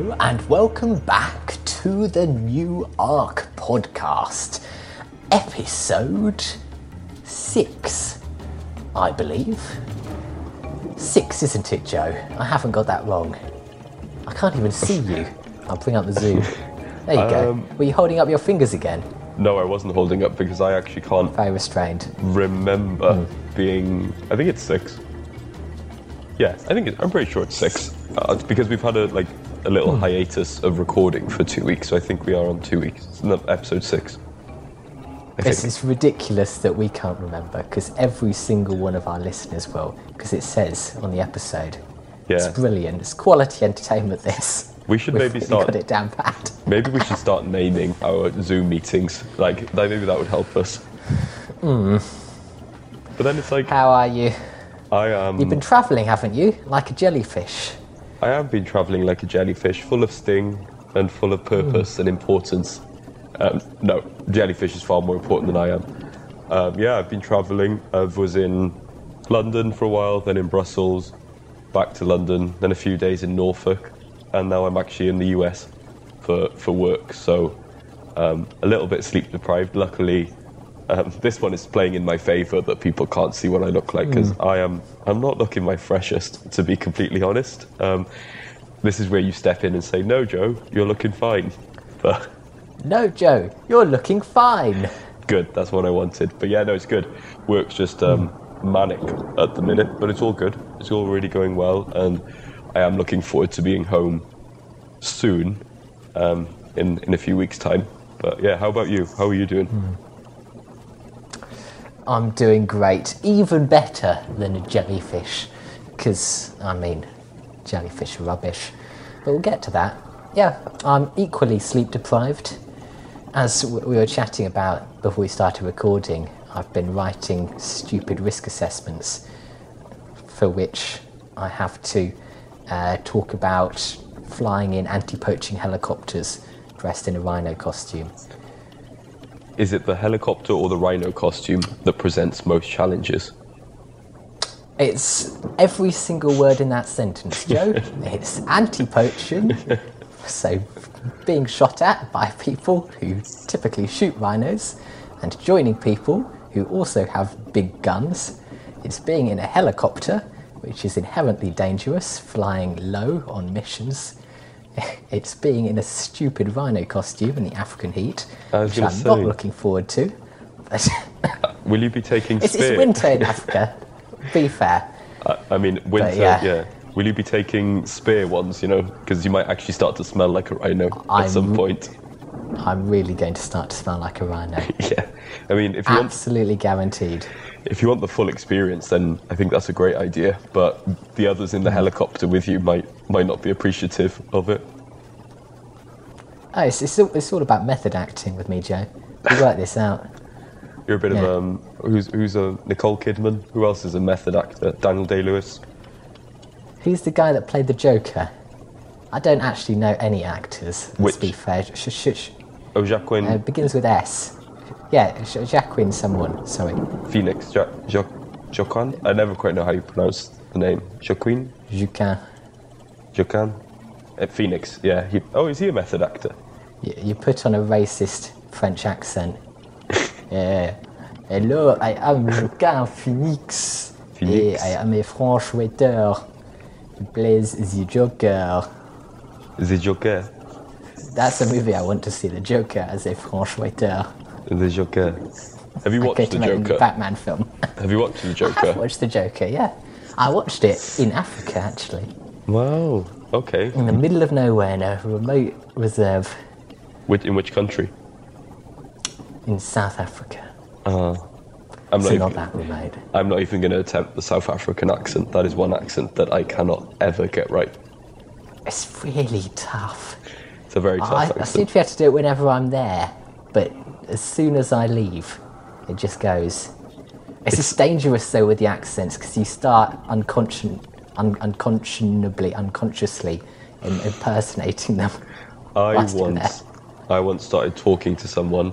Hello, and welcome back to the New Arc podcast, episode six, I believe. Six, isn't it, Joe? I haven't got that wrong. I can't even see you. I'll bring up the zoom. There you go. Um, Were you holding up your fingers again? No, I wasn't holding up because I actually can't Very restrained. remember Hmm. being. I think it's six. Yeah, I think it, I'm pretty sure it's six. Uh, it's because we've had a like a little Hmm. hiatus of recording for two weeks, so I think we are on two weeks. It's not episode six. I It's, think. it's ridiculous that we can't remember because every single one of our listeners will, because it says on the episode. Yeah. It's brilliant. It's quality entertainment. This. we should We've maybe start. got it down pat. Maybe we should start naming our Zoom meetings. Like, maybe that would help us. Hmm. But then it's like How are you? I am. You've been travelling, haven't you? Like a jellyfish. I have been travelling like a jellyfish, full of sting and full of purpose and importance. Um, no, jellyfish is far more important than I am. Um, yeah, I've been travelling. I was in London for a while, then in Brussels, back to London, then a few days in Norfolk, and now I'm actually in the US for, for work. So um, a little bit sleep deprived. Luckily, um, this one is playing in my favour that people can't see what I look like because I am I'm not looking my freshest to be completely honest. Um, this is where you step in and say, "No, Joe, you're looking fine." But No, Joe, you're looking fine. good, that's what I wanted. But yeah, no, it's good. Work's just um, manic at the minute, but it's all good. It's all really going well, and I am looking forward to being home soon, um, in in a few weeks' time. But yeah, how about you? How are you doing? I'm doing great. Even better than a jellyfish. Because, I mean, jellyfish rubbish. But we'll get to that. Yeah, I'm equally sleep deprived. As we were chatting about before we started recording, I've been writing stupid risk assessments for which I have to uh, talk about flying in anti poaching helicopters dressed in a rhino costume. Is it the helicopter or the rhino costume that presents most challenges? It's every single word in that sentence, Joe. it's anti poaching. So, being shot at by people who typically shoot rhinos and joining people who also have big guns. It's being in a helicopter, which is inherently dangerous, flying low on missions. It's being in a stupid rhino costume in the African heat, I which I'm not looking forward to. But uh, Will you be taking it's, it's winter in Africa, be fair. I, I mean, winter. yeah. yeah. Will you be taking spear ones? You know, because you might actually start to smell like a rhino I'm- at some point. I'm really going to start to smell like a rhino. Yeah. I mean, if you want Absolutely guaranteed. if you want the full experience, then I think that's a great idea. But the others in the mm. helicopter with you might might not be appreciative of it. Oh, it's, it's, all, it's all about method acting with me, Joe. We work this out. You're a bit Yeah. of um, who's who's a Nicole Kidman? Who else is a method actor? Daniel Day Lewis. Who's the guy that played the Joker? I don't actually know any actors. Let's Which? be fair. Sh- sh- sh- Oh, Jacqueline uh, begins with S. Yeah, Sh- Jacqueline someone. Sorry. Phoenix. Ja- jo- Joaquin? I never quite know how you pronounce the name. Joaquin? Juquin. Joaquin? Uh, Phoenix, yeah. He, oh, is he a method actor? You, you put on a racist French accent. yeah. Hello, I am Juquin Phoenix. Phoenix. I am a French waiter. He plays the Joker. The Joker. That's a movie I want to see. The Joker as a French waiter. The Joker. Have you watched the Joker? Batman film. Have you watched the I have Joker? watched the Joker. Yeah, I watched it in Africa actually, Wow. Okay. in the middle of nowhere in a remote reserve Which, in which country? in South Africa. Uh, I'm So not. not Even, that remote. I'm not even going to attempt the South African accent. That is one accent that I cannot ever get right. It's really tough. It's a very tough I, I seem to be able to do it whenever I'm there, but as soon as I leave, it just goes. It's, just dangerous though with the accents because you start unconscious, un- unconscionably, unconsciously im- impersonating them. I once, I once started talking to someone,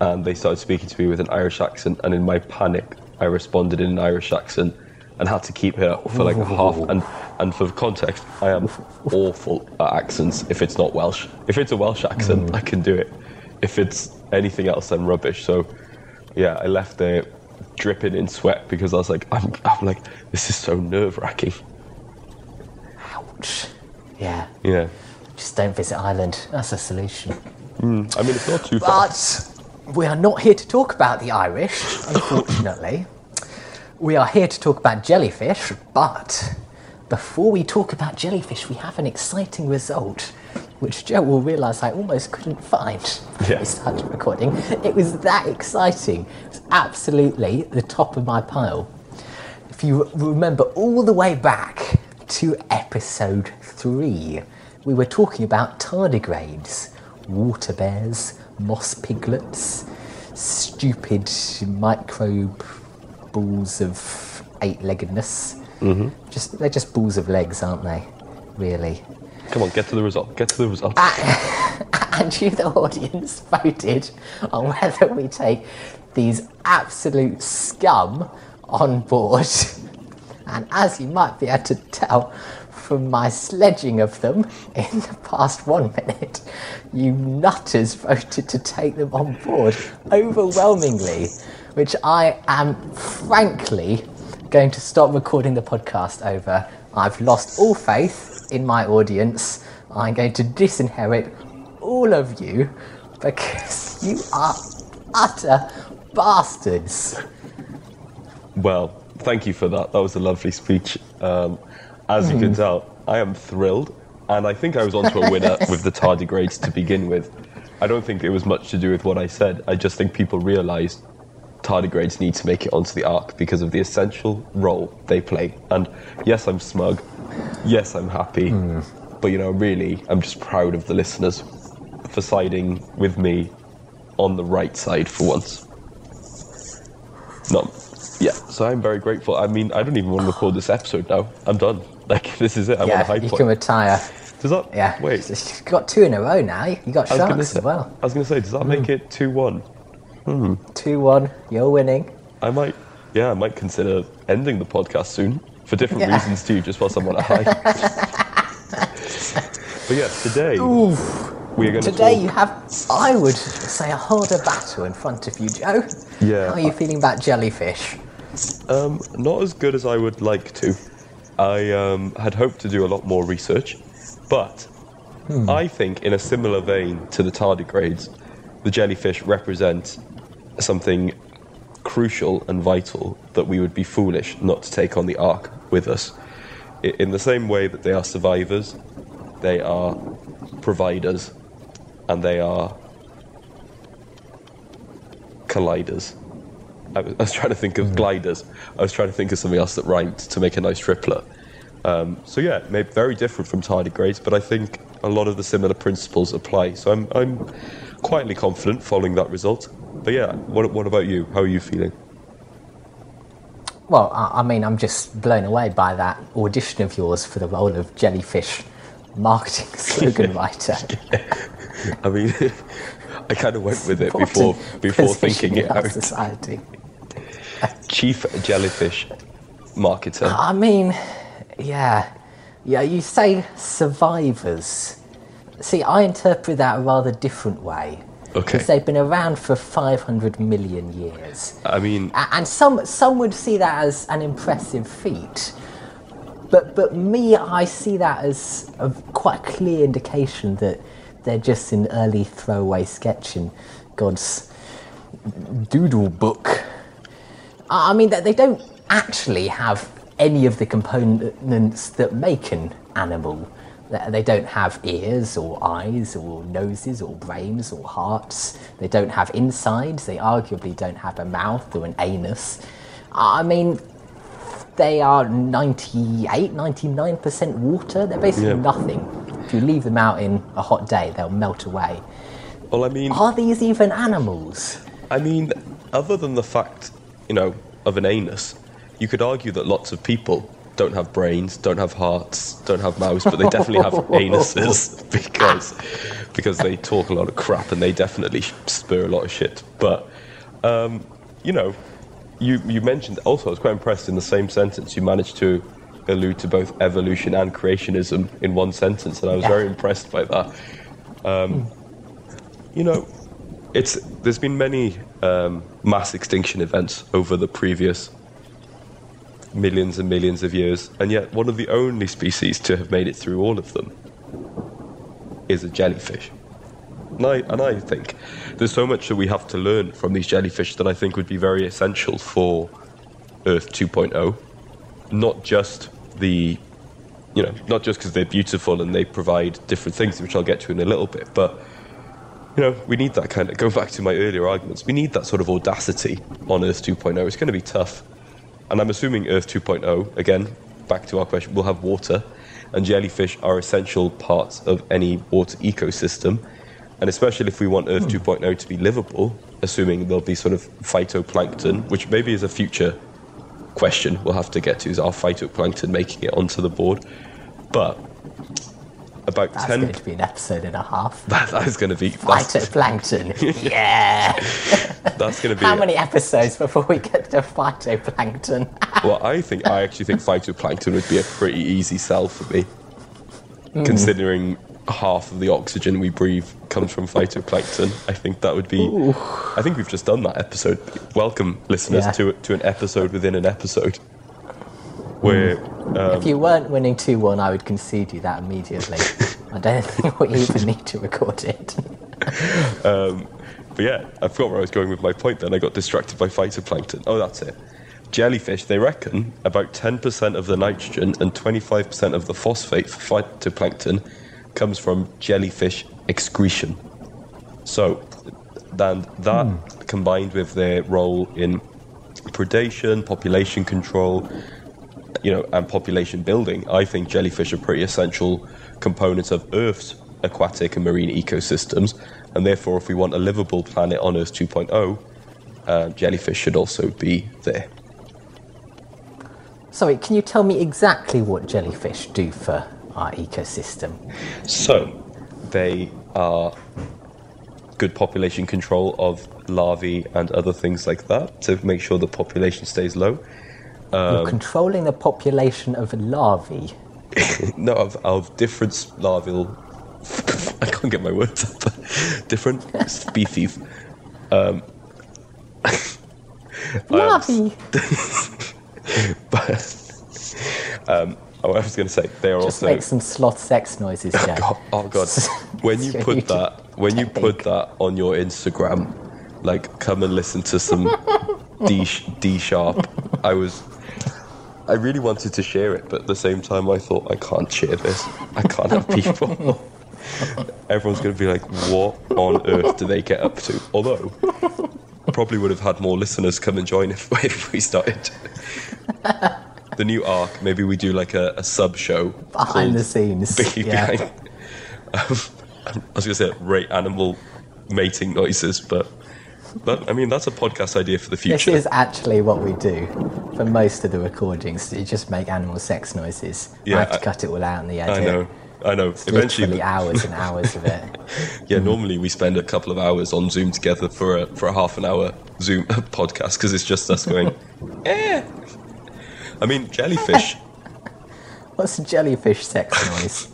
and they started speaking to me with an Irish accent, and in my panic, I responded in an Irish accent, and had to keep it for like a half. And and for context, I am awful at accents if it's not Welsh. If it's a Welsh accent, mm. I can do it. If it's anything else, I'm rubbish. So, yeah, I left there dripping in sweat because I was like, I'm, I'm like, this is so nerve wracking. Ouch. Yeah. Yeah. Just don't visit Ireland. That's a solution. Hmm. I mean, it's not too far. But we are not here to talk about the Irish, unfortunately. we are here to talk about jellyfish, but before we talk about jellyfish, we have an exciting result, which Joe will realise I almost couldn't find when Yeah. we started recording. It was that exciting. It was absolutely the top of my pile. If you remember all the way back to episode three, we were talking about tardigrades, water bears, moss piglets, stupid microbe balls of eight-leggedness. Mm-hmm. Just they're just balls of legs, aren't they? Really. Come on, get to the result. Get to the result. Uh, and you, the audience, voted on whether we take these absolute scum on board. And as you might be able to tell from my sledging of them in the past one minute, you nutters voted to take them on board overwhelmingly, which I am frankly going to stop recording the podcast over. I've lost all faith in my audience. I'm going to disinherit all of you because you are utter bastards. Well, thank you for that. That was a lovely speech. Um, as you can tell, I am thrilled, and I think I was onto a winner with the tardigrades to begin with. I don't think it was much to do with what I said. I just think people realised tardigrades need to make it onto the ark because of the essential role they play. And yes, I'm smug. Yes, I'm happy. Hmm. But you know, really, I'm just proud of the listeners for siding with me on the right side for once. No. Yeah, so I'm very grateful. I mean, I don't even want to record this episode now. I'm done. Like, this is it. I'm on a high yeah, you point. can retire. Does that? Yeah. Wait. You've got two in a row now. You got I was gonna sharks as well. I was going to say, does that make hmm. it 2 1? 2 1. You're winning. I might, yeah, I might consider ending the podcast soon for different Yeah. reasons too, just whilst I'm on a high. but yeah, today we are going Today talk. you have, I would say, a harder battle in front of you, Joe. Yeah. How are you feeling about jellyfish? Um, not as good as I would like to. I um, had hoped to do a lot more research, but I think, in a similar vein to the tardigrades, the jellyfish represent something crucial and vital that we would be foolish not to take on the ark with us. In the same way that they are survivors, they are providers, and they are colliders. I was, trying to think of gliders. I was trying to think of something else that rhymed to make a nice triplet. Um, so yeah, maybe very different from tardigrades, but I think a lot of the similar principles apply. So I'm, I'm quietly confident following that result. But yeah, what, what about you? How are you feeling? Well, I, I mean, I'm just blown away by that audition of yours for the role of jellyfish marketing slogan writer. I mean, I kind of went with it before before thinking it out. Society. Chief jellyfish marketer. I mean, yeah, yeah. You say survivors. See, I interpret that a rather different way. Okay. Because they've been around for 500 million years. I mean, And some, some would see that as an impressive feat. But, but me, I see that as a quite clear indication that they're just an early throwaway sketch in God's doodle book. I I mean, that they don't actually have any of the components that make an animal. They they don't have ears or eyes or noses or brains or hearts. They don't have insides. They arguably don't have a mouth or an anus. I mean, they are 98, 99% water. They're basically Yeah. nothing. If you leave them out in a hot day, they'll melt away. well, I mean, Are these even animals? I mean, other than the fact, you know, of an anus, you could argue that lots of people don't have brains, don't have hearts, don't have mouths, but they definitely have anuses because because they talk a lot of crap and they definitely spur a lot of shit. But um, you know, you you mentioned also I was quite impressed in the same sentence you managed to allude to both evolution and creationism in one sentence, and I was Yeah. very impressed by that. Um, you know, it's there's been many um, mass extinction events over the previous millions and millions of years, and yet one of the only species to have made it through all of them is a jellyfish. And I, and I think there's so much that we have to learn from these jellyfish that I think would be very essential for Earth 2.0. Not just the, you know, not just because they're beautiful and they provide different things, which I'll get to in a little bit, but, you know, we need that kind of, go back to my earlier arguments, we need that sort of audacity on Earth 2.0. It's going to be tough. And I'm assuming Earth 2.0, again, back to our question, will have water, and jellyfish are essential parts of any water ecosystem. And especially if we want Earth hmm. 2.0 to be livable, assuming there'll be sort of phytoplankton, which maybe is a future question we'll have to get to, is our phytoplankton making it onto the board? But about That's 10. going to be an episode and a half. That, that is going to be. That's, Phytoplankton. yeah. that's going to be. How many episodes before we get to phytoplankton? Well, I think I actually think phytoplankton would be a pretty easy sell for me, hmm. considering half of the oxygen we breathe comes from phytoplankton. I think that would be. I think we've just done that episode. Welcome, listeners, Yeah. to to an episode within an episode, where um, if you weren't winning 2 1, I would concede you that immediately. I don't think we even need to record it. But yeah, I forgot where I was going with my point then. I got distracted by phytoplankton. Oh, that's it. Jellyfish, they reckon about 10% of the nitrogen and 25% of the phosphate for phytoplankton comes from jellyfish excretion. So, then that combined with their role in predation, population control, you know, and population building, I think jellyfish are pretty essential components of Earth's aquatic and marine ecosystems. And therefore, if we want a livable planet on Earth 2.0, uh, jellyfish should also be there. Sorry, can you tell me exactly what jellyfish do for our ecosystem? So, they are good population control of larvae and other things like that to make sure the population stays low. Um, You're controlling the population of larvae. No, of, of different larval. I can't get my words up. different species. Larvae! But um, oh, I was going to say they are Just also. make some sloth sex noises, Jack. God, oh god! When you put that, when you put that on your Instagram, like come and listen to some D D sharp. I was, I really wanted to share it, but at the same time, I thought I can't share this. I can't have people. Everyone's going to be like, "What on earth do they get up to?" Although, probably would have had more listeners come and join if, if we started. The new arc, maybe we do like a, a sub show Behind the scenes. Yeah. behind. Um, I was going to say rate animal mating noises, but that, I mean that's a podcast idea for the future. This is actually what we do for most of the recordings. You just make animal sex noises. Yeah, I have to I- cut it all out in the edit. I know, I know. It's Eventually, literally hours and hours of it. yeah. Normally we spend a couple of hours on Zoom together for a for a half an hour Zoom podcast because it's just us going. eh. I mean, jellyfish. What's a jellyfish sex noise?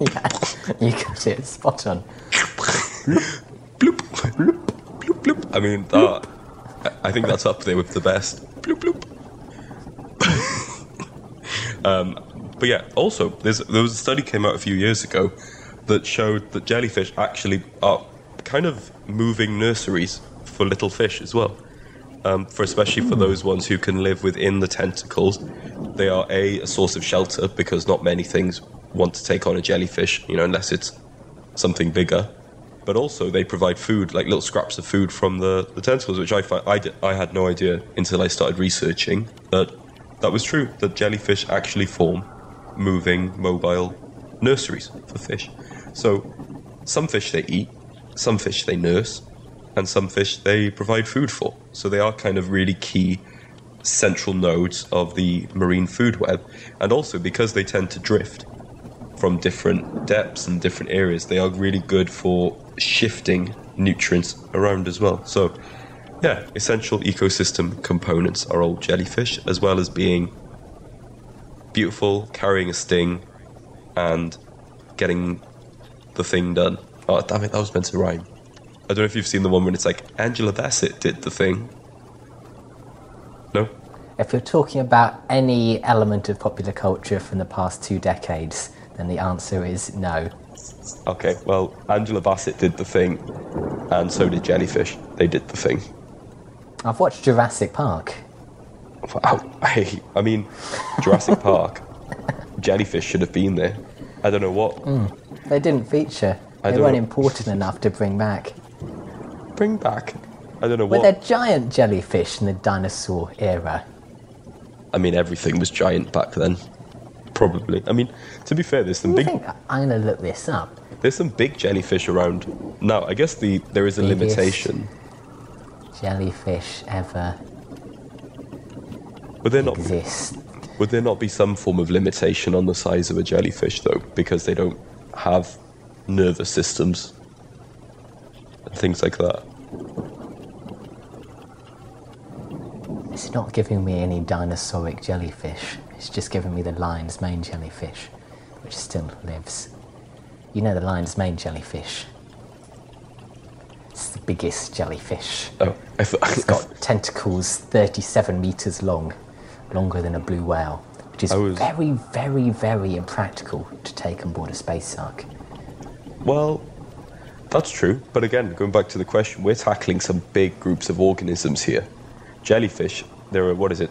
yeah, you got it spot on. Bloop, bloop, bloop, bloop. I mean, that. I think that's up there with the best. Bloop, bloop. um, but yeah, also, there was a study came out a few years ago that showed that jellyfish actually are kind of moving nurseries for little fish as well. Um, for especially for those ones who can live within the tentacles, they are a, a source of shelter because not many things want to take on a jellyfish, you know, unless it's something bigger. But also, they provide food, like little scraps of food from the, the tentacles, which I, fi- I, I had no idea until I started researching that that was true, that jellyfish actually form moving, mobile nurseries for fish. So, some fish they eat, some fish they nurse, and some fish they provide food for. So, they are kind of really key central nodes of the marine food web. And also, because they tend to drift, from different depths and different areas, they are really good for shifting nutrients around as well. So Yeah, essential ecosystem components are all jellyfish, as well as being beautiful, carrying a sting, and getting the thing done. Oh, damn it, that was meant to rhyme. I don't know if you've seen the one when it's like, Angela Bassett did the thing. No? If you're talking about any element of popular culture from the past two decades, then the answer is no. Okay, well, Angela Bassett did the thing, and so did Jellyfish. They did the thing. I've watched Jurassic Park. Oh, I, I mean, Jurassic Park, Jellyfish should have been there. I don't know what. Hmm, they didn't feature. I They weren't know. important enough to bring back. Bring back. I don't know what. Were what. there giant jellyfish in the dinosaur era? I mean, everything was giant back then. Probably. I mean, to be fair, there's some I big think I'm going to look this up. there's some big jellyfish around. Now, I guess the there is a Biggest. limitation. Jellyfish ever Would there not exist. would there not be some form of limitation on the size of a jellyfish though, because they don't have nervous systems and things like that? It's not giving me any dinosauric jellyfish. It's just giving me the lion's mane jellyfish, which still lives. You know the lion's mane jellyfish. It's the biggest jellyfish. Oh, I thought It's got tentacles 37 meters long, longer than a blue whale, which is was- very, very, very impractical to take on board a space ark. Well, that's true. But again, going back to the question, we're tackling some big groups of organisms here. Jellyfish, there are, what is it,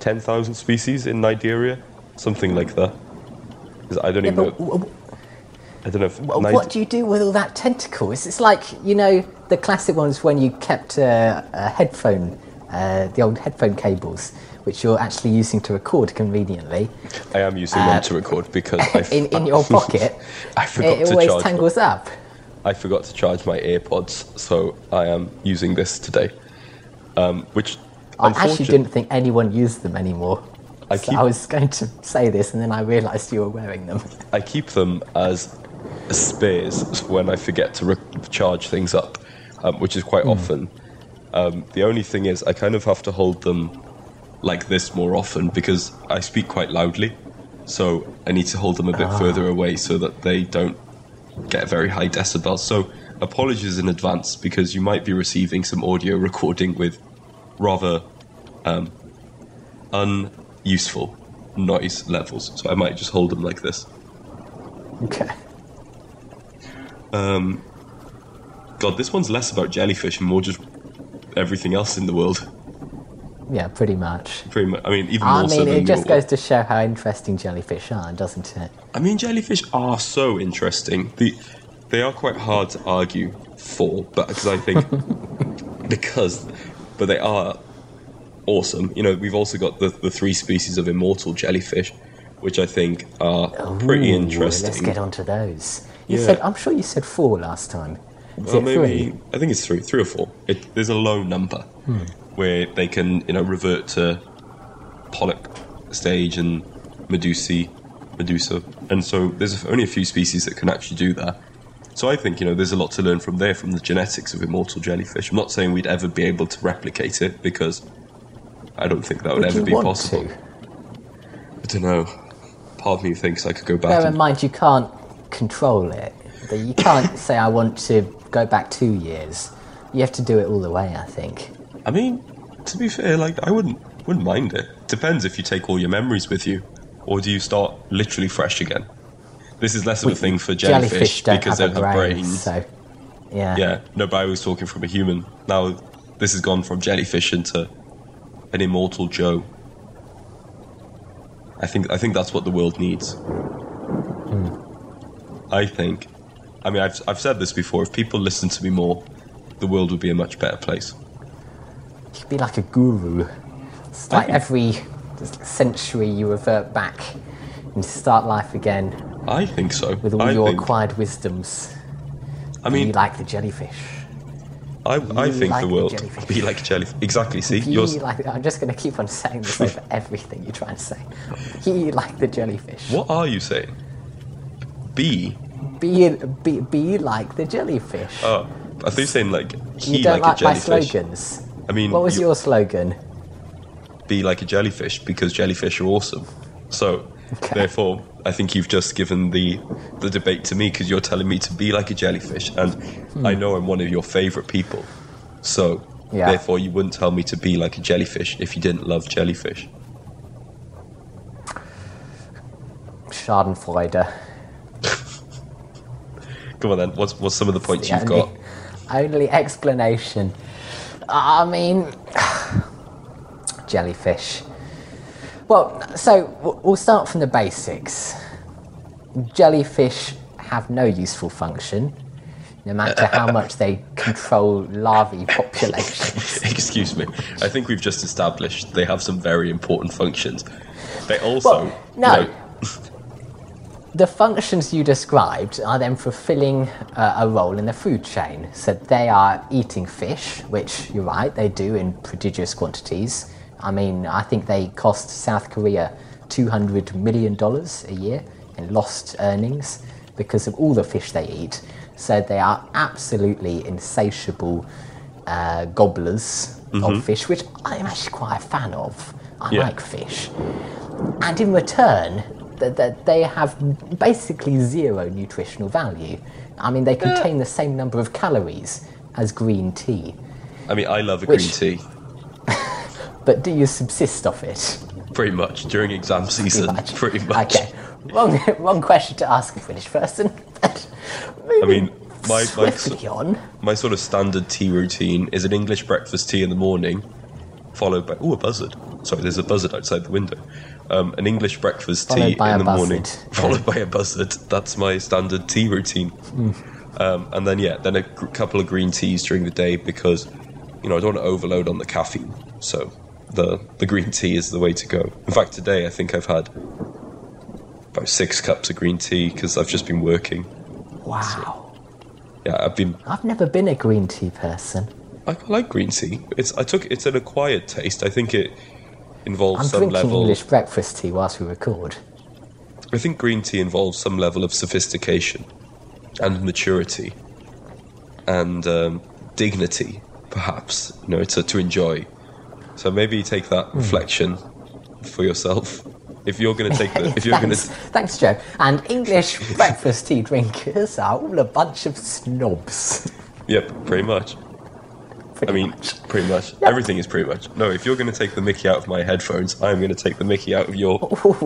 10,000 species in Cnidaria? Something like that. I don't Yeah, even but know. I don't know if. w- Ni- what do you do with all that tentacle? It's, it's like, you know, the classic ones when you kept uh, a headphone, uh, the old headphone cables, which you're actually using to record conveniently, I am using them to record because uh, in, in your pocket. I forgot it to always tangles up. I forgot to charge my AirPods, so I am using this today. Um, which I actually didn't think anyone used them anymore. I So keep- I was going to say this, and then I realised you were wearing them. I keep them as spares when I forget to re- charge things up, um, which is quite often. Um, the only thing is, I kind of have to hold them like this more often because I speak quite loudly. So I need to hold them a bit further away so that they don't get very high decibels. So apologies in advance because you might be receiving some audio recording with rather um, unuseful noise levels. So I might just hold them like this. Okay. Um, God, this one's less about jellyfish and more just everything else in the world. Yeah, pretty much. Pretty much. I mean, even I more so mean, than it just goes to show how interesting jellyfish are, doesn't it? I mean, jellyfish are so interesting. The, they are quite hard to argue for, but because I think because, but they are awesome. You know, we've also got the, the three species of immortal jellyfish, which I think are pretty interesting. Let's get on to those. You Yeah. said, I'm sure you said four last time. Is Well, maybe three? I think it's three, three or four. It, there's a low number hmm. where they can, you know, revert to polyp stage and medusae, medusa, and so there's only a few species that can actually do that. So I think you know there's a lot to learn from there from the genetics of immortal jellyfish. I'm not saying we'd ever be able to replicate it because I don't think that would, Would ever be possible. to? I don't know. Part of me thinks I could go back. Bear in and, mind, you can't control it. You can't say, I want to go back two years. You have to do it all the way, I think. I mean, to be fair, like I wouldn't wouldn't mind it. Depends if you take all your memories with you, or do you start literally fresh again. This is less of a thing for jellyfish, don't because have they a have brain, brains. so yeah. Yeah, no, but I was talking from a human. Now this has gone from jellyfish into an immortal Joe. I think I think that's what the world needs. Hmm. I think. I mean, I've I've said this before. If people listen to me more, the world would be a much better place. You could be like a guru. It's like every century you revert back and start life again I think so. with all I your think, acquired wisdoms. I Be mean, like the jellyfish. I, I think like the world jellyfish. be like a jellyfish. Exactly. See, Be yours. like I'm just going to keep on saying this over everything you're trying to say. Be like the jellyfish. What are you saying? Be. Be, be, be like the jellyfish. Oh, I thought you were saying like he you don't like, like, a my jellyfish. slogans. I mean, What was you- your slogan? be like a jellyfish because jellyfish are awesome. So, therefore, I think you've just given the the debate to me because you're telling me to be like a jellyfish, and hmm. I know I'm one of your favorite people. So, Yeah. therefore, you wouldn't tell me to be like a jellyfish if you didn't love jellyfish. Schadenfreude. Come on, then. What's what's some of the points The you've only, got? only explanation. I mean, jellyfish. Well, so we'll start from the basics. Jellyfish have no useful function, no matter how much they control larvae populations. Excuse me. I think we've just established they have some very important functions. They also Well, no. you know, The functions you described are then fulfilling uh, a role in the food chain. So they are eating fish, which you're right, they do in prodigious quantities. I mean, I think they cost South Korea $200 million a year in lost earnings because of all the fish they eat. So they are absolutely insatiable uh, gobblers of fish, which I'm actually quite a fan of. I Yeah. like fish. And in return, that they have basically zero nutritional value. I mean, they contain the same number of calories as green tea, I mean, I love a Which- green tea. But do you subsist off it? Pretty much during exam season. much. Pretty much. Okay, wrong, wrong question to ask a Finnish person. I mean, my my, my sort of standard tea routine is an English breakfast tea in the morning, followed by oh a buzzard. Sorry, there's a buzzard outside the window. Um, an English breakfast Followed tea in the morning, buzzard. followed by a buzzard. That's my standard tea routine. Hmm. Um, and then yeah, then a couple of green teas during the day because you know I don't want to overload on the caffeine. So the the green tea is the way to go. In fact, today I think I've had about six cups of green tea because I've just been working. Wow, Yeah, I've been I've never been a green tea person. I like green tea. It's I took it's an acquired taste. I think it involves I'm some drinking level. English breakfast tea whilst we record. I think green tea involves some level of sophistication and maturity and um, dignity, perhaps. You know, a, to enjoy. So maybe take that Hmm. reflection for yourself. If you're going to take the, if you're going thanks, to, thanks, Joe. And English breakfast tea drinkers are all a bunch of snobs. yep, pretty much. I mean, much. pretty much. Everything is pretty much. No, if you're going to take the Mickey out of my headphones, I'm going to take the Mickey out of your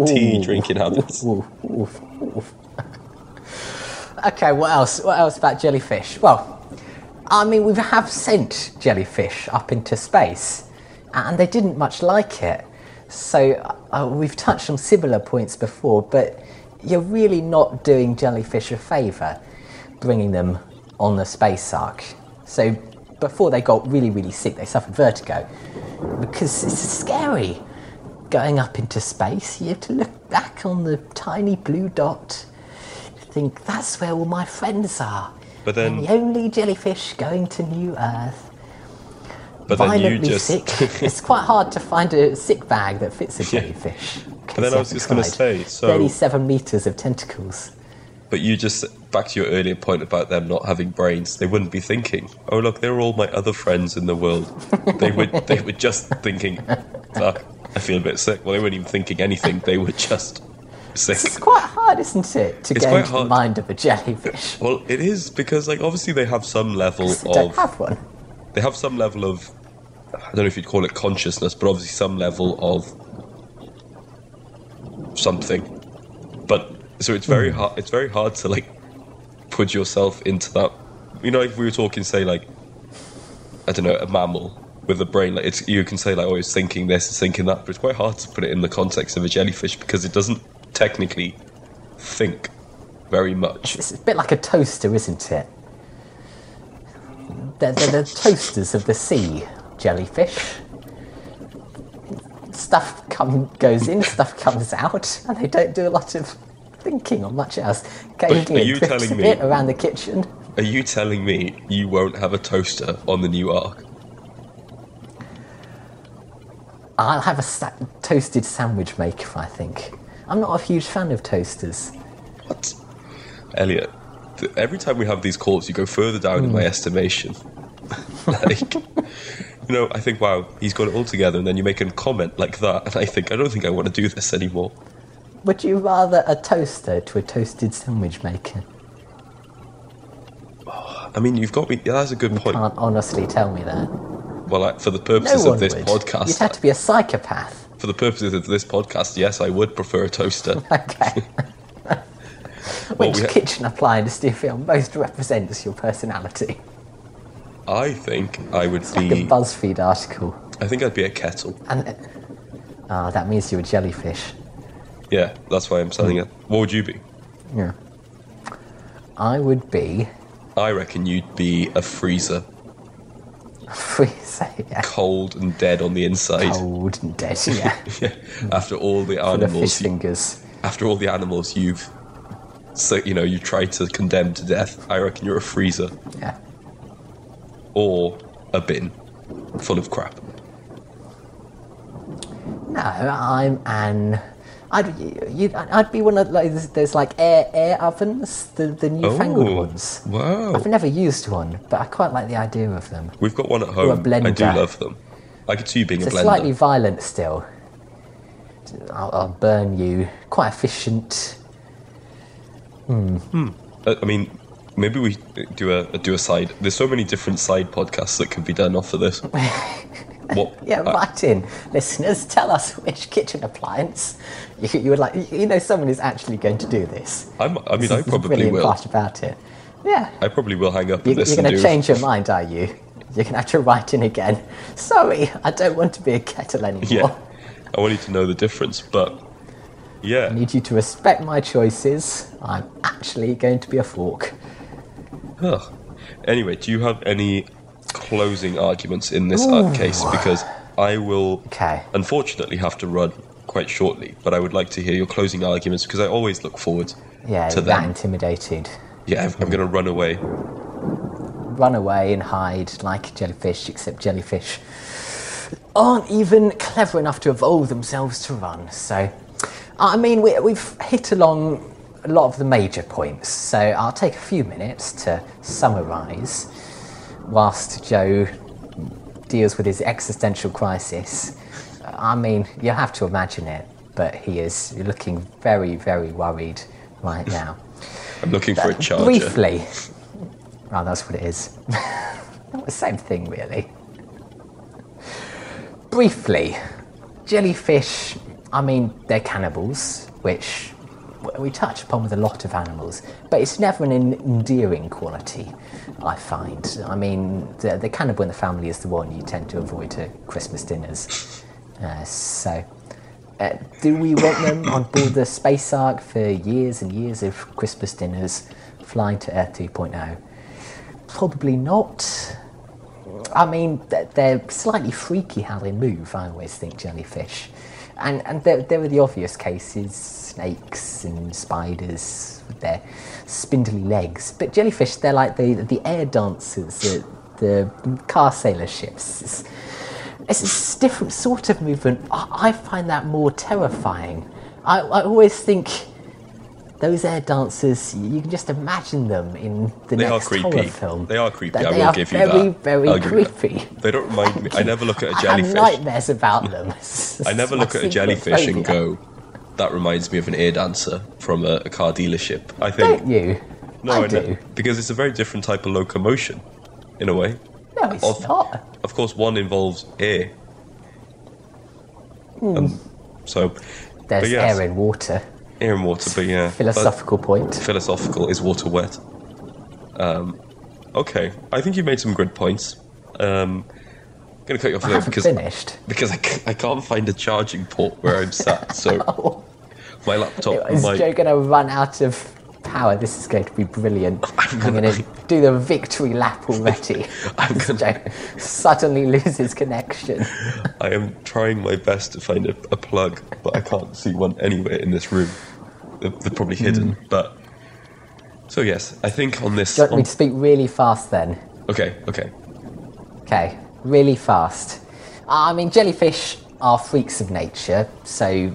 tea drinking habits. Okay, what else? What else about jellyfish? Well, I mean, we have sent jellyfish up into space, and they didn't much like it. So uh, we've touched on similar points before, but you're really not doing jellyfish a favour bringing them on the space ark. So before they got really, really sick, they suffered vertigo because it's scary going up into space. You have to look back on the tiny blue dot, think that's where all my friends are. But then- the only jellyfish going to New Earth. But then you Violently just. sick. it's quite hard to find a sick bag that fits a jellyfish. But then I was just going to say, so 37 meters of tentacles. But you just back to your earlier point about them not having brains. They wouldn't be thinking, "Oh look, they're all my other friends in the world." they would they were just thinking, "Fuck, I feel a bit sick." Well, they weren't even thinking anything. They were just sick. It's quite hard, isn't it, to It's get into the mind of a jellyfish? Well, it is because like obviously they have some level They don't of have one. They have some level of I don't know if you'd call it consciousness, but obviously some level of something. But so it's very Hmm. hard. It's very hard to like put yourself into that. You know, if we were talking, say like I don't know, a mammal with a brain, like it's you can say like, oh, it's thinking this, it's thinking that, but it's quite hard to put it in the context of a jellyfish because it doesn't technically think very much. It's a bit like a toaster, isn't it? They're, they're the toasters of the sea, jellyfish. Stuff come, goes in, stuff comes out, and they don't do a lot of thinking or much else. Occasionally are you telling a me- bit around the kitchen. Are you telling me you won't have a toaster on the new Ark? I'll have a sa- toasted sandwich maker, I think. I'm not a huge fan of toasters. What? Elliot, th- every time we have these calls, you go further down in my hmm. estimation. like, you know, I think, wow, he's got it all together, and then you make a comment like that, and I think, I don't think I want to do this anymore. Would you rather a toaster to a toasted sandwich maker? I mean, you've got me. Yeah, that's a good point. You can't honestly tell me that. Well, like, for the purposes one of this would. podcast, You'd have to be a psychopath. for the purposes of this podcast, yes, I would prefer a toaster. Okay. Well, Which we ha- kitchen appliance do you feel most represents your personality? I think I would Like a. BuzzFeed article. I think I'd be a kettle. And ah, that means you're a jellyfish. Yeah, that's why I'm saying Hmm. it. What would you be? Yeah. I would be I reckon you'd be a freezer, freezer, yeah. cold and dead on the inside. Cold and dead, yeah. Yeah, after all the Full of fish animals, you, fingers. after all the animals you've, so you know, you try to condemn to death. I reckon you're a freezer Yeah. or a bin full of crap. No, I'm an. I'd, you, I'd be one of like there's, there's like air air ovens, the the newfangled Oh, ones. wow. I've never used one, but I quite like the idea of them. We've got one at a home. I do love them. I could see you being It's a blender. slightly violent still. I'll, I'll burn you. Quite efficient. Uh, I mean, maybe we do a do a side. There's so many different side podcasts that could be done off of this. what? Yeah, I- write in, listeners. Tell us which kitchen appliance you, you would like. You know, someone is actually going to do this. I'm, I mean, I probably will. part about it. Yeah, I probably will hang up you, and you're going to. to change your mind, are you? You're going to have to write in again. Sorry, I don't want to be a kettle anymore. Yeah, I want you to know the difference, but yeah, I need you to respect my choices. I'm actually going to be a fork. Ugh. Anyway, do you have any closing arguments in this uh, case? Because I will, Okay. unfortunately, have to run quite shortly. But I would like to hear your closing arguments because I always look forward Yeah, to that them. intimidated. Yeah, I'm, I'm going to run away. run away and hide like jellyfish, except jellyfish aren't even clever enough to evolve themselves to run. So, I mean, we, we've hit along a lot of the major points. So, I'll take a few minutes to summarise whilst Joe deals with his existential crisis. I mean, you'll have to imagine it, but he is looking very, very worried right now. I'm looking for a charger. Briefly. Oh, that's what it is. Not the same thing, really. Briefly, jellyfish, I mean, they're cannibals, which we touch upon with a lot of animals, but it's never an endearing quality, I find. I mean, the, the cannibal in the family is the one you tend to avoid at Christmas dinners. Uh, so, uh, do we want them on board the Space Ark for years and years of Christmas dinners, flying to Earth 2.0? Probably not. I mean, they're slightly freaky how they move, I always think, jellyfish. And, and there, there are the obvious cases snakes and spiders with their spindly legs. But jellyfish, they're like the, the air dancers, the, the car sailor ships. It's, it's a different sort of movement. I, I find that more terrifying. I, I always think those air dancers, you can just imagine them in the They are next horror creepy. film. They are creepy. That I they will are give you very, that. very give creepy. They don't remind me. I never look at a I have jellyfish. nightmares about them. I never look at a jellyfish and go, that reminds me of an air dancer from a, a car dealership. I think. Don't you? No, I I know. Because it's a very different type of locomotion, in a way. No, it's Of- not. Of course, one involves air. Um, so. There's yes, air in water. Air and water, but yeah. Philosophical point. Philosophical is water wet. Um, okay, I think you've made some good points. Um, I'm going to cut you off there because, finished. because I, c- I can't find a charging port where I'm sat. So, Oh, my laptop, is my, Joe going to run out of power? This is going to be brilliant. I'm, gonna- going to do the victory lap already. I'm gonna- suddenly loses connection. I am trying my best to find a, a plug, but I can't see one anywhere in this room. They're, they're probably hmm. hidden, but. So yes, I think on this. Do you want me to speak really fast then? okay, okay. Okay, really fast. I mean, jellyfish are freaks of nature. So,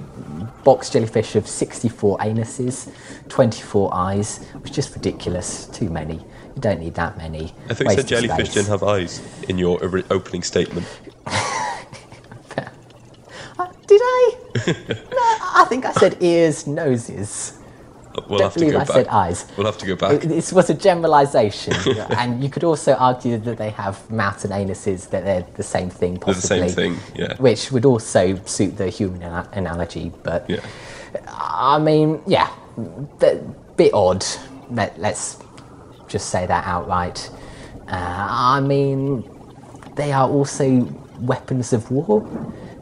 box jellyfish have 64 anuses, 24 eyes, which is just ridiculous. Too many. You don't need that many. I think you said jellyfish didn't have eyes in your opening statement. Uh, did I? no, I think I said ears, noses. We'll Don't have to go I back. said eyes. We'll have to go back. This was a generalisation, and you could also argue that they have mouths and anuses, that they're the same thing, They're the possibly. same thing, yeah. Which would also suit the human ana- analogy, but Yeah. I mean, yeah, a bit odd. Let, let's just say that outright. Uh, I mean, they are also weapons of war.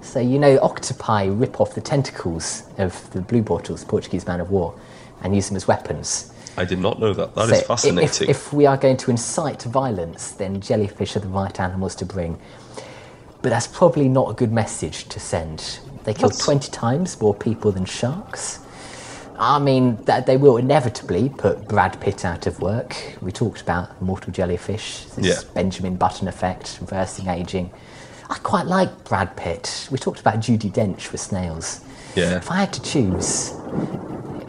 So, you know, octopi rip off the tentacles of the blue bottles, Portuguese man of war, and use them as weapons. I did not know that. That So is fascinating. If, if we are going to incite violence, then jellyfish are the right animals to bring. But that's probably not a good message to send. They kill What's- 20 times more people than sharks. I mean, that they will inevitably put Brad Pitt out of work. We talked about mortal jellyfish, this Yeah. Benjamin Button effect, reversing aging. I quite like Brad Pitt. We talked about Judi Dench for snails. Yeah. If I had to choose,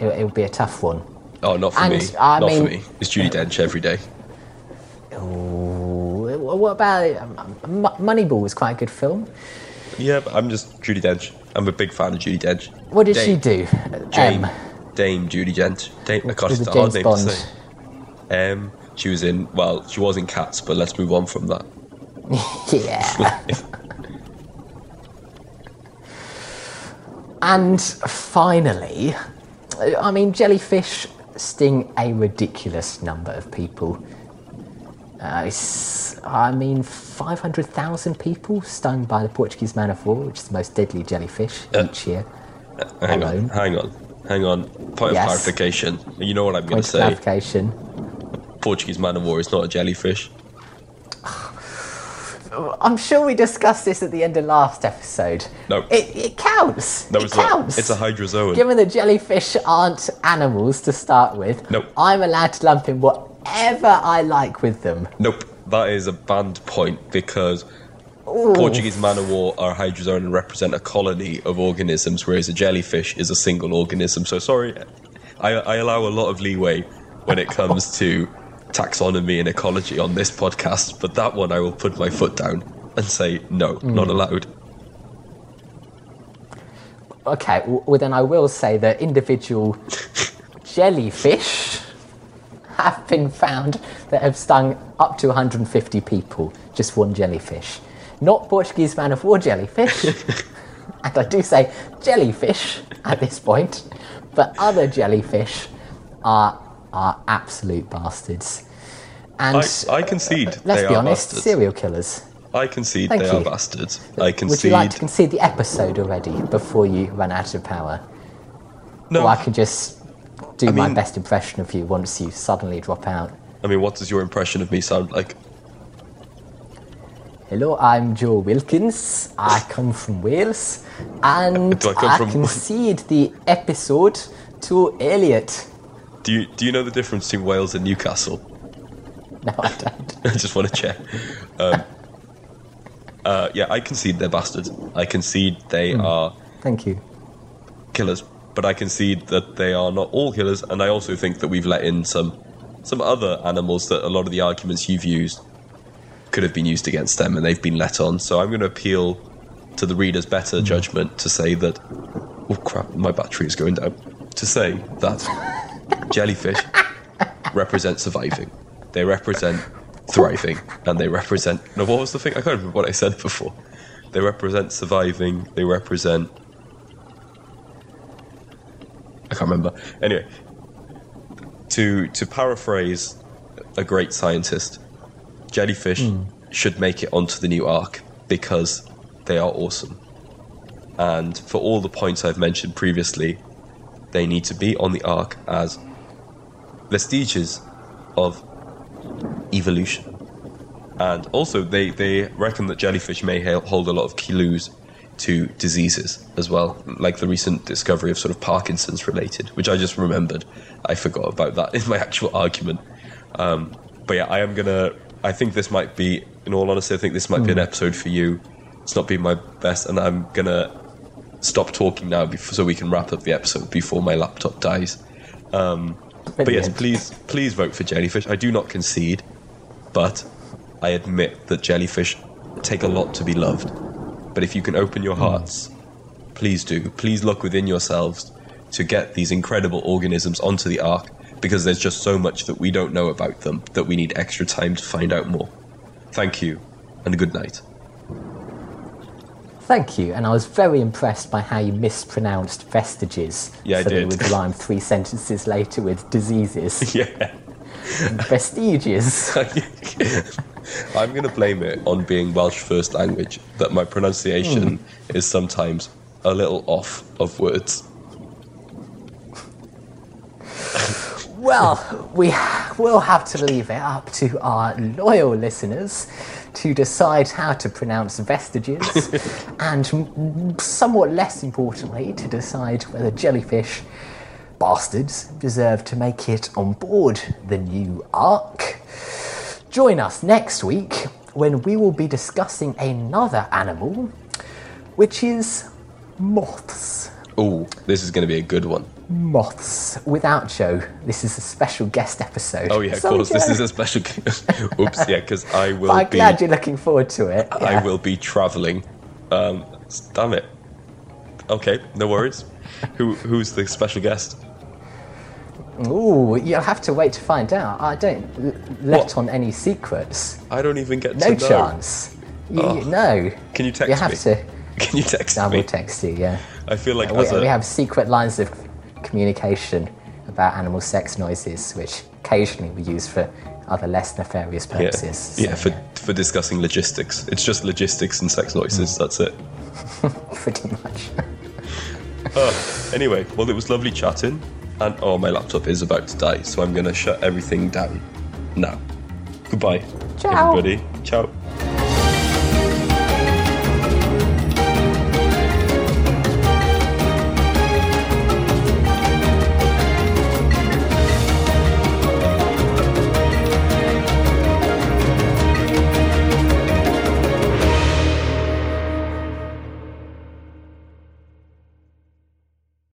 it, it would be a tough one. oh, not for and, me. I not mean- for me. It's Judi Dench every day. Ooh, what about um, M- Moneyball? Was quite a good film. Yeah, but I'm just Judi Dench. I'm a big fan of Judi Dench. What did Dame- she do? Dame, Um, Dame Judi Dench. Dame, I can't it's hard James name Bond? to say. Um, she was in, well, she was in Cats, but let's move on from that. Yeah. and finally, I mean, jellyfish sting a ridiculous number of people. Uh, it's, I mean, 500,000 people stung by the Portuguese man of war, which is the most deadly jellyfish Uh, each year. Hang Alone. on, hang on, hang on. Point Yes. of clarification. You know what I'm going to say? clarification. Portuguese man of war is not a jellyfish. I'm sure we discussed this at the end of last episode. No. It, it counts. No, it it's counts. It's a hydrozoan. Given that jellyfish aren't animals to start with, Nope. I'm allowed to lump in whatever I like with them. Nope, that is a banned point because Portuguese man of war are hydrozoan and represent a colony of organisms, whereas a jellyfish is a single organism. So sorry, I, I allow a lot of leeway when it comes to taxonomy and ecology on this podcast, but that one I will put my foot down and say no, not hmm. allowed. Okay, well then I will say that individual jellyfish have been found that have stung up to 150 people, just one jellyfish. Not Portuguese man of war jellyfish, and I do say jellyfish at this point, but other jellyfish are are absolute bastards. And I, I concede uh, let's they be are honest, bastards. serial killers. I concede Thank they you. are bastards. Uh, I concede. Would you like to concede the episode already before you run out of power? no, Or I can just do I my mean- best impression of you once you suddenly drop out. I mean, what does your impression of me sound like? Hello, I'm Joe Wilkins. I come from Wales, and Do I I concede the episode to Elliot. Do you do you know the difference between Wales and Newcastle? No, I don't. I just want to check. Um, uh, yeah, I concede they're bastards. I concede they Hmm. are Thank you. killers, but I concede that they are not all killers, and I also think that we've let in some some other animals that a lot of the arguments you've used could have been used against them, and they've been let on. So I'm going to appeal to the reader's better Hmm. judgment to say that. Oh crap! My battery is going down. To say that jellyfish represent surviving. They represent thriving, and they represent. No, what was the thing? I can't remember what I said before. They represent surviving. They represent. I can't remember. Anyway, to to paraphrase a great scientist, jellyfish hmm. should make it onto the new ark because they are awesome. And for all the points I've mentioned previously, they need to be on the ark as vestiges of evolution. And also, they, they reckon that jellyfish may ha- hold a lot of clues to diseases as well, like the recent discovery of sort of Parkinson's related, which I just remembered. I forgot about that in my actual argument. Um, but yeah, I am gonna. I think this might be, in all honesty, I think this might be an episode for you. It's not been my best, and I'm gonna stop talking now before, so we can wrap up the episode before my laptop dies. Bloody But yes, please, please vote for jellyfish. I do not concede, but I admit that jellyfish take a lot to be loved. But if you can open your hmm. hearts, please do. Please look within yourselves to get these incredible organisms onto the ark because there's just so much that we don't know about them that we need extra time to find out more. Thank you, and good night. Thank you, and I was very impressed by how you mispronounced vestiges. Yeah, I so did. Would rhyme three sentences later with diseases. Yeah. Vestiges. I'm going to blame it on being Welsh first language, that my pronunciation Hmm. is sometimes a little off of words. Well, we will have to leave it up to our loyal listeners to decide how to pronounce vestiges, and somewhat less importantly, to decide whether jellyfish bastards deserve to make it on board the new ark. Join us next week when we will be discussing another animal, which is moths. Oh, this is going to be a good one. Moths. Without Joe, this is a special guest episode. Oh yeah, of Sorry, course. This is a special. Guest. Oops, yeah, because I will But I'm be. glad you're looking forward to it. I will be traveling. Um, damn it. Okay, no worries. Who who's the special guest? Ooh, you'll have to wait to find out. I don't let What? on any secrets. I don't even get No to know. chance. You, Oh. no. Can you text You have me? to. Can you text I me? will text you. Yeah. I feel like we, a we have secret lines of communication about animal sex noises, which occasionally we use for other less nefarious purposes. yeah So, for for discussing logistics. It's just logistics and sex noises. Mm. That's it. pretty much. Oh, anyway, well, it was lovely chatting, and oh, my laptop is about to die, so I'm gonna shut everything down now. Goodbye, Ciao. everybody. Ciao.